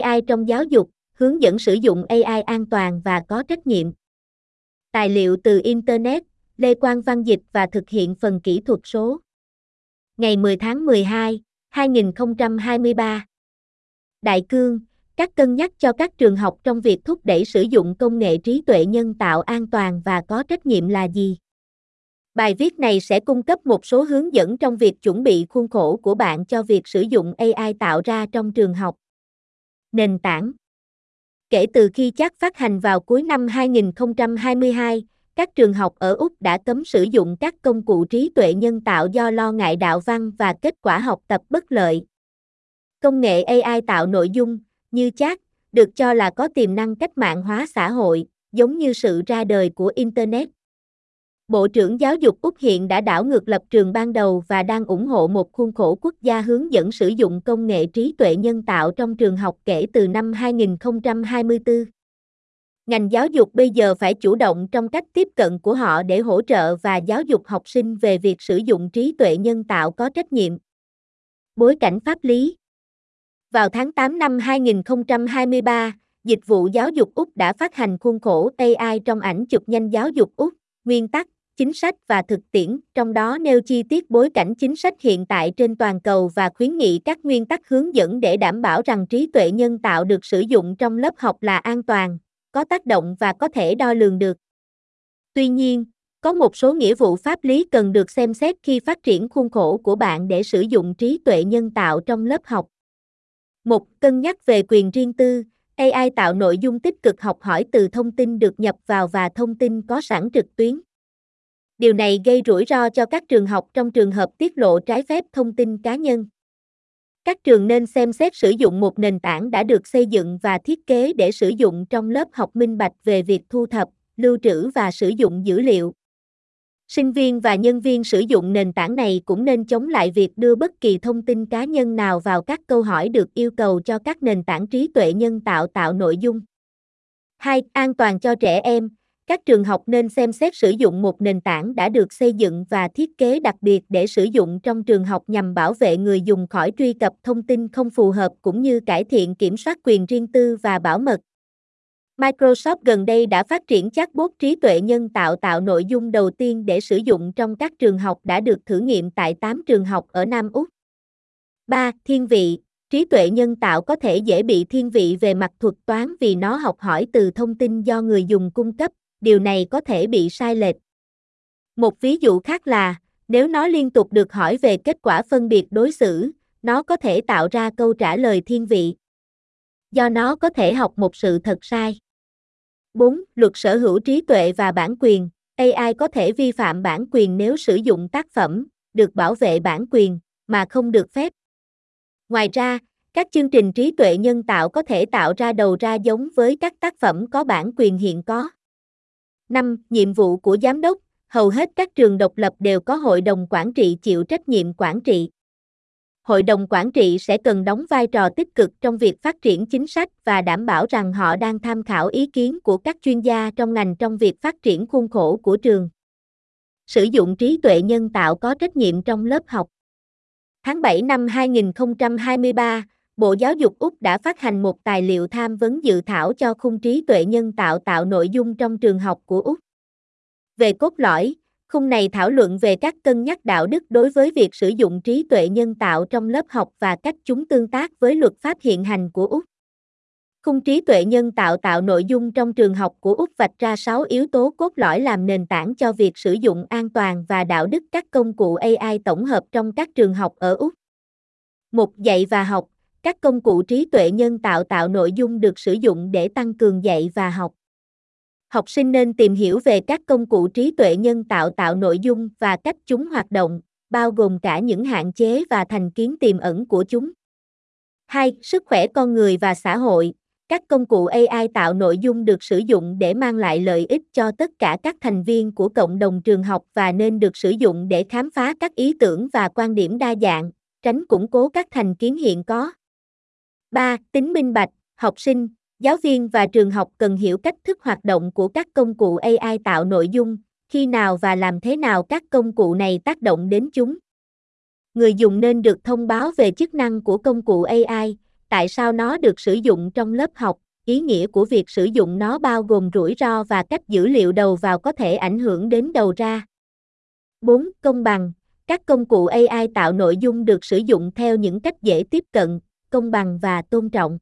AI trong giáo dục, hướng dẫn sử dụng AI an toàn và có trách nhiệm. Tài liệu từ Internet, Lê Quang Văn Dịch và thực hiện phần kỹ thuật số. Ngày 10 tháng 12, 2023. Đại cương, các cân nhắc cho các trường học trong việc thúc đẩy sử dụng công nghệ trí tuệ nhân tạo an toàn và có trách nhiệm là gì? Bài viết này sẽ cung cấp một số hướng dẫn trong việc chuẩn bị khuôn khổ của bạn cho việc sử dụng AI tạo ra trong trường học. Nền tảng Kể từ khi chắc phát hành vào cuối năm 2022, các trường học ở Úc đã cấm sử dụng các công cụ trí tuệ nhân tạo do lo ngại đạo văn và kết quả học tập bất lợi. Công nghệ AI tạo nội dung, như chat, được cho là có tiềm năng cách mạng hóa xã hội, giống như sự ra đời của Internet. Bộ trưởng Giáo dục Úc hiện đã đảo ngược lập trường ban đầu và đang ủng hộ một khuôn khổ quốc gia hướng dẫn sử dụng công nghệ trí tuệ nhân tạo trong trường học kể từ năm 2024. Ngành giáo dục bây giờ phải chủ động trong cách tiếp cận của họ để hỗ trợ và giáo dục học sinh về việc sử dụng trí tuệ nhân tạo có trách nhiệm. Bối cảnh pháp lý Vào tháng 8 năm 2023, Dịch vụ Giáo dục Úc đã phát hành khuôn khổ AI trong ảnh chụp nhanh giáo dục Úc, nguyên tắc, chính sách và thực tiễn, trong đó nêu chi tiết bối cảnh chính sách hiện tại trên toàn cầu và khuyến nghị các nguyên tắc hướng dẫn để đảm bảo rằng trí tuệ nhân tạo được sử dụng trong lớp học là an toàn, có tác động và có thể đo lường được. Tuy nhiên, có một số nghĩa vụ pháp lý cần được xem xét khi phát triển khuôn khổ của bạn để sử dụng trí tuệ nhân tạo trong lớp học. Một, cân nhắc về quyền riêng tư, AI tạo nội dung tích cực học hỏi từ thông tin được nhập vào và thông tin có sẵn trực tuyến. Điều này gây rủi ro cho các trường học trong trường hợp tiết lộ trái phép thông tin cá nhân. Các trường nên xem xét sử dụng một nền tảng đã được xây dựng và thiết kế để sử dụng trong lớp học minh bạch về việc thu thập, lưu trữ và sử dụng dữ liệu. Sinh viên và nhân viên sử dụng nền tảng này cũng nên chống lại việc đưa bất kỳ thông tin cá nhân nào vào các câu hỏi được yêu cầu cho các nền tảng trí tuệ nhân tạo tạo nội dung. 2. An toàn cho trẻ em, các trường học nên xem xét sử dụng một nền tảng đã được xây dựng và thiết kế đặc biệt để sử dụng trong trường học nhằm bảo vệ người dùng khỏi truy cập thông tin không phù hợp cũng như cải thiện kiểm soát quyền riêng tư và bảo mật. Microsoft gần đây đã phát triển chatbot trí tuệ nhân tạo tạo nội dung đầu tiên để sử dụng trong các trường học đã được thử nghiệm tại 8 trường học ở Nam Úc. 3. Thiên vị Trí tuệ nhân tạo có thể dễ bị thiên vị về mặt thuật toán vì nó học hỏi từ thông tin do người dùng cung cấp, điều này có thể bị sai lệch. Một ví dụ khác là, nếu nó liên tục được hỏi về kết quả phân biệt đối xử, nó có thể tạo ra câu trả lời thiên vị. Do nó có thể học một sự thật sai. 4. Luật sở hữu trí tuệ và bản quyền. AI có thể vi phạm bản quyền nếu sử dụng tác phẩm, được bảo vệ bản quyền, mà không được phép. Ngoài ra, các chương trình trí tuệ nhân tạo có thể tạo ra đầu ra giống với các tác phẩm có bản quyền hiện có. 5. Nhiệm vụ của giám đốc, hầu hết các trường độc lập đều có hội đồng quản trị chịu trách nhiệm quản trị. Hội đồng quản trị sẽ cần đóng vai trò tích cực trong việc phát triển chính sách và đảm bảo rằng họ đang tham khảo ý kiến của các chuyên gia trong ngành trong việc phát triển khuôn khổ của trường. Sử dụng trí tuệ nhân tạo có trách nhiệm trong lớp học. Tháng 7 năm 2023, Bộ Giáo dục Úc đã phát hành một tài liệu tham vấn dự thảo cho khung trí tuệ nhân tạo tạo nội dung trong trường học của Úc. Về cốt lõi, khung này thảo luận về các cân nhắc đạo đức đối với việc sử dụng trí tuệ nhân tạo trong lớp học và cách chúng tương tác với luật pháp hiện hành của Úc. Khung trí tuệ nhân tạo tạo nội dung trong trường học của Úc vạch ra 6 yếu tố cốt lõi làm nền tảng cho việc sử dụng an toàn và đạo đức các công cụ AI tổng hợp trong các trường học ở Úc. Một dạy và học, các công cụ trí tuệ nhân tạo tạo nội dung được sử dụng để tăng cường dạy và học. Học sinh nên tìm hiểu về các công cụ trí tuệ nhân tạo tạo nội dung và cách chúng hoạt động, bao gồm cả những hạn chế và thành kiến tiềm ẩn của chúng. 2. Sức khỏe con người và xã hội. Các công cụ AI tạo nội dung được sử dụng để mang lại lợi ích cho tất cả các thành viên của cộng đồng trường học và nên được sử dụng để khám phá các ý tưởng và quan điểm đa dạng, tránh củng cố các thành kiến hiện có. 3. Tính minh bạch, học sinh, giáo viên và trường học cần hiểu cách thức hoạt động của các công cụ AI tạo nội dung, khi nào và làm thế nào các công cụ này tác động đến chúng. Người dùng nên được thông báo về chức năng của công cụ AI, tại sao nó được sử dụng trong lớp học, ý nghĩa của việc sử dụng nó bao gồm rủi ro và cách dữ liệu đầu vào có thể ảnh hưởng đến đầu ra. 4. Công bằng. Các công cụ AI tạo nội dung được sử dụng theo những cách dễ tiếp cận, công bằng và tôn trọng.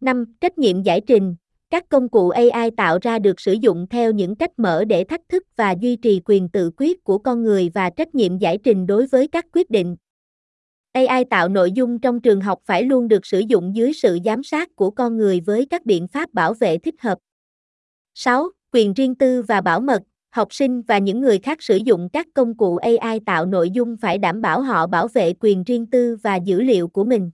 5. Trách nhiệm giải trình. Các công cụ AI tạo ra được sử dụng theo những cách mở để thách thức và duy trì quyền tự quyết của con người và trách nhiệm giải trình đối với các quyết định. AI tạo nội dung trong trường học phải luôn được sử dụng dưới sự giám sát của con người với các biện pháp bảo vệ thích hợp. 6. Quyền riêng tư và bảo mật. Học sinh và những người khác sử dụng các công cụ AI tạo nội dung phải đảm bảo họ bảo vệ quyền riêng tư và dữ liệu của mình.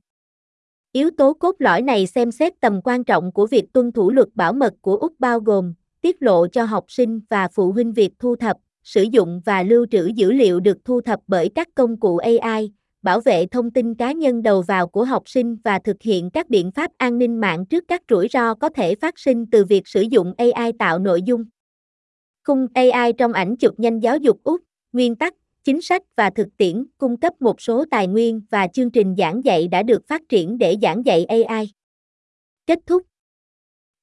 Yếu tố cốt lõi này xem xét tầm quan trọng của việc tuân thủ luật bảo mật của Úc bao gồm tiết lộ cho học sinh và phụ huynh việc thu thập, sử dụng và lưu trữ dữ liệu được thu thập bởi các công cụ AI, bảo vệ thông tin cá nhân đầu vào của học sinh và thực hiện các biện pháp an ninh mạng trước các rủi ro có thể phát sinh từ việc sử dụng AI tạo nội dung. Khung AI trong ảnh chụp nhanh giáo dục Úc, nguyên tắc, chính sách và thực tiễn cung cấp một số tài nguyên và chương trình giảng dạy đã được phát triển để giảng dạy AI. Kết thúc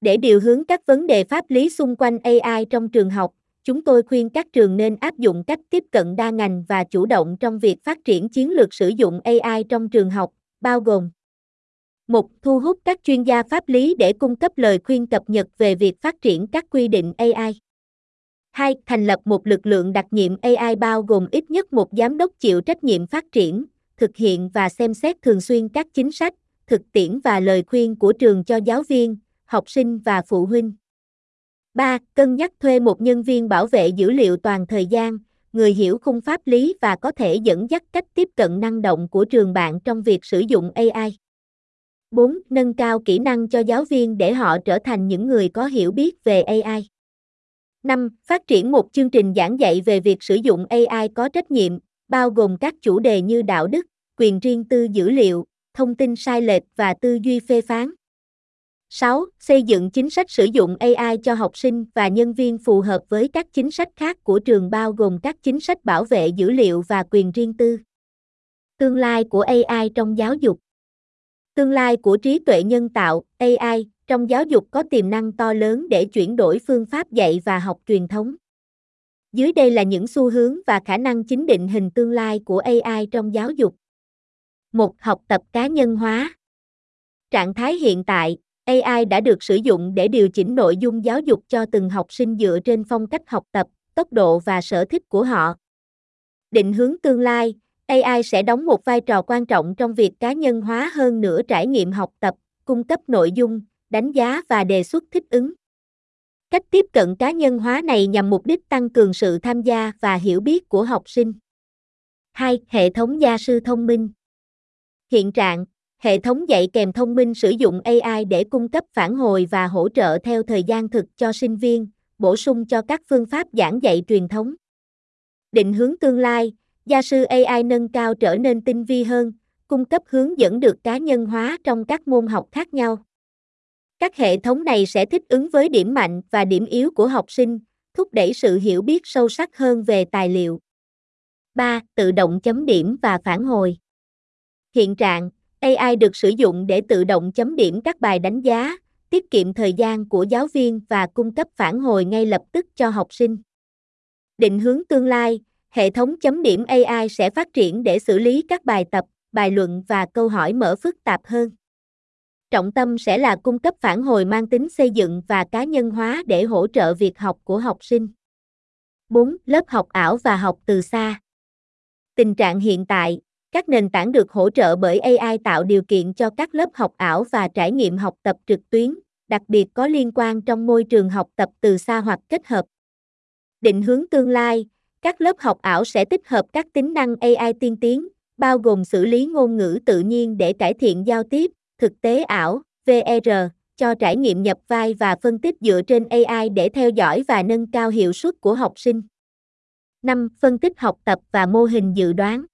Để điều hướng các vấn đề pháp lý xung quanh AI trong trường học, chúng tôi khuyên các trường nên áp dụng cách tiếp cận đa ngành và chủ động trong việc phát triển chiến lược sử dụng AI trong trường học, bao gồm một Thu hút các chuyên gia pháp lý để cung cấp lời khuyên cập nhật về việc phát triển các quy định AI. 2. Thành lập một lực lượng đặc nhiệm AI bao gồm ít nhất một giám đốc chịu trách nhiệm phát triển, thực hiện và xem xét thường xuyên các chính sách, thực tiễn và lời khuyên của trường cho giáo viên, học sinh và phụ huynh. 3. Cân nhắc thuê một nhân viên bảo vệ dữ liệu toàn thời gian, người hiểu khung pháp lý và có thể dẫn dắt cách tiếp cận năng động của trường bạn trong việc sử dụng AI. 4. Nâng cao kỹ năng cho giáo viên để họ trở thành những người có hiểu biết về AI. 5. Phát triển một chương trình giảng dạy về việc sử dụng AI có trách nhiệm, bao gồm các chủ đề như đạo đức, quyền riêng tư dữ liệu, thông tin sai lệch và tư duy phê phán. 6. Xây dựng chính sách sử dụng AI cho học sinh và nhân viên phù hợp với các chính sách khác của trường bao gồm các chính sách bảo vệ dữ liệu và quyền riêng tư. Tương lai của AI trong giáo dục Tương lai của trí tuệ nhân tạo, AI, trong giáo dục có tiềm năng to lớn để chuyển đổi phương pháp dạy và học truyền thống. Dưới đây là những xu hướng và khả năng chính định hình tương lai của AI trong giáo dục. một Học tập cá nhân hóa. Trạng thái hiện tại, AI đã được sử dụng để điều chỉnh nội dung giáo dục cho từng học sinh dựa trên phong cách học tập, tốc độ và sở thích của họ. Định hướng tương lai, AI sẽ đóng một vai trò quan trọng trong việc cá nhân hóa hơn nữa trải nghiệm học tập, cung cấp nội dung, đánh giá và đề xuất thích ứng. Cách tiếp cận cá nhân hóa này nhằm mục đích tăng cường sự tham gia và hiểu biết của học sinh. 2. Hệ thống gia sư thông minh. Hiện trạng, hệ thống dạy kèm thông minh sử dụng AI để cung cấp phản hồi và hỗ trợ theo thời gian thực cho sinh viên, bổ sung cho các phương pháp giảng dạy truyền thống. Định hướng tương lai, gia sư AI nâng cao trở nên tinh vi hơn, cung cấp hướng dẫn được cá nhân hóa trong các môn học khác nhau. Các hệ thống này sẽ thích ứng với điểm mạnh và điểm yếu của học sinh, thúc đẩy sự hiểu biết sâu sắc hơn về tài liệu. 3. Tự động chấm điểm và phản hồi. Hiện trạng, AI được sử dụng để tự động chấm điểm các bài đánh giá, tiết kiệm thời gian của giáo viên và cung cấp phản hồi ngay lập tức cho học sinh. Định hướng tương lai, hệ thống chấm điểm AI sẽ phát triển để xử lý các bài tập, bài luận và câu hỏi mở phức tạp hơn trọng tâm sẽ là cung cấp phản hồi mang tính xây dựng và cá nhân hóa để hỗ trợ việc học của học sinh. 4. Lớp học ảo và học từ xa. Tình trạng hiện tại, các nền tảng được hỗ trợ bởi AI tạo điều kiện cho các lớp học ảo và trải nghiệm học tập trực tuyến, đặc biệt có liên quan trong môi trường học tập từ xa hoặc kết hợp. Định hướng tương lai, các lớp học ảo sẽ tích hợp các tính năng AI tiên tiến, bao gồm xử lý ngôn ngữ tự nhiên để cải thiện giao tiếp, thực tế ảo, VR, cho trải nghiệm nhập vai và phân tích dựa trên AI để theo dõi và nâng cao hiệu suất của học sinh. 5. Phân tích học tập và mô hình dự đoán.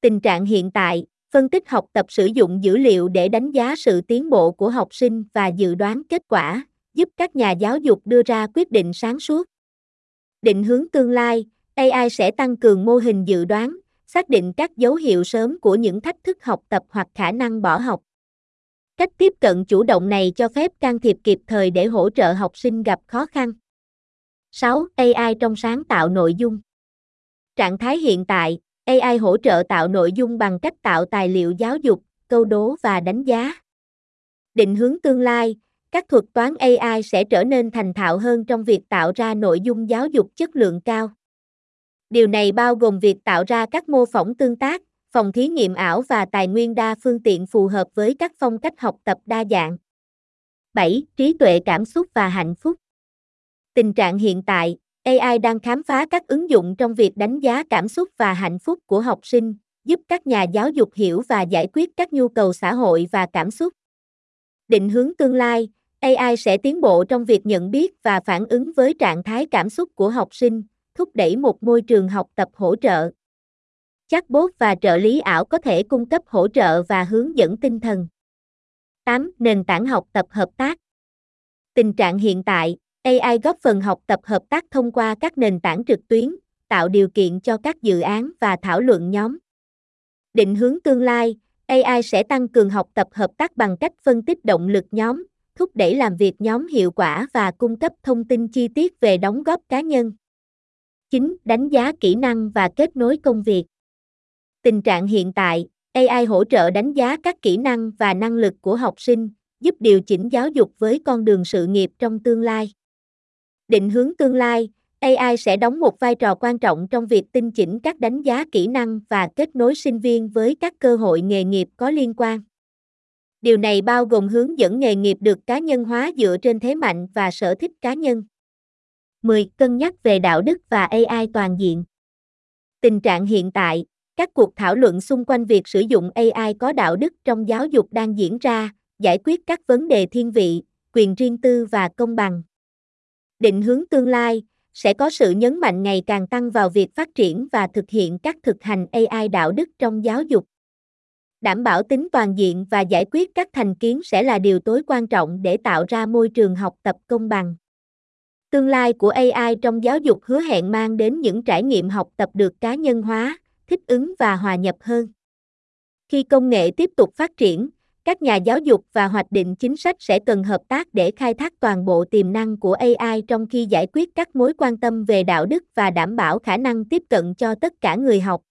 Tình trạng hiện tại, phân tích học tập sử dụng dữ liệu để đánh giá sự tiến bộ của học sinh và dự đoán kết quả, giúp các nhà giáo dục đưa ra quyết định sáng suốt. Định hướng tương lai, AI sẽ tăng cường mô hình dự đoán, xác định các dấu hiệu sớm của những thách thức học tập hoặc khả năng bỏ học. Cách tiếp cận chủ động này cho phép can thiệp kịp thời để hỗ trợ học sinh gặp khó khăn. 6. AI trong sáng tạo nội dung. Trạng thái hiện tại, AI hỗ trợ tạo nội dung bằng cách tạo tài liệu giáo dục, câu đố và đánh giá. Định hướng tương lai, các thuật toán AI sẽ trở nên thành thạo hơn trong việc tạo ra nội dung giáo dục chất lượng cao. Điều này bao gồm việc tạo ra các mô phỏng tương tác, phòng thí nghiệm ảo và tài nguyên đa phương tiện phù hợp với các phong cách học tập đa dạng. 7. Trí tuệ cảm xúc và hạnh phúc. Tình trạng hiện tại, AI đang khám phá các ứng dụng trong việc đánh giá cảm xúc và hạnh phúc của học sinh, giúp các nhà giáo dục hiểu và giải quyết các nhu cầu xã hội và cảm xúc. Định hướng tương lai, AI sẽ tiến bộ trong việc nhận biết và phản ứng với trạng thái cảm xúc của học sinh, thúc đẩy một môi trường học tập hỗ trợ. Chatbot và trợ lý ảo có thể cung cấp hỗ trợ và hướng dẫn tinh thần. 8. Nền tảng học tập hợp tác. Tình trạng hiện tại, AI góp phần học tập hợp tác thông qua các nền tảng trực tuyến, tạo điều kiện cho các dự án và thảo luận nhóm. Định hướng tương lai, AI sẽ tăng cường học tập hợp tác bằng cách phân tích động lực nhóm, thúc đẩy làm việc nhóm hiệu quả và cung cấp thông tin chi tiết về đóng góp cá nhân. 9. Đánh giá kỹ năng và kết nối công việc. Tình trạng hiện tại, AI hỗ trợ đánh giá các kỹ năng và năng lực của học sinh, giúp điều chỉnh giáo dục với con đường sự nghiệp trong tương lai. Định hướng tương lai, AI sẽ đóng một vai trò quan trọng trong việc tinh chỉnh các đánh giá kỹ năng và kết nối sinh viên với các cơ hội nghề nghiệp có liên quan. Điều này bao gồm hướng dẫn nghề nghiệp được cá nhân hóa dựa trên thế mạnh và sở thích cá nhân. 10. Cân nhắc về đạo đức và AI toàn diện. Tình trạng hiện tại, các cuộc thảo luận xung quanh việc sử dụng AI có đạo đức trong giáo dục đang diễn ra, giải quyết các vấn đề thiên vị, quyền riêng tư và công bằng. Định hướng tương lai sẽ có sự nhấn mạnh ngày càng tăng vào việc phát triển và thực hiện các thực hành AI đạo đức trong giáo dục. Đảm bảo tính toàn diện và giải quyết các thành kiến sẽ là điều tối quan trọng để tạo ra môi trường học tập công bằng. Tương lai của AI trong giáo dục hứa hẹn mang đến những trải nghiệm học tập được cá nhân hóa, thích ứng và hòa nhập hơn. Khi công nghệ tiếp tục phát triển, các nhà giáo dục và hoạch định chính sách sẽ cần hợp tác để khai thác toàn bộ tiềm năng của AI trong khi giải quyết các mối quan tâm về đạo đức và đảm bảo khả năng tiếp cận cho tất cả người học.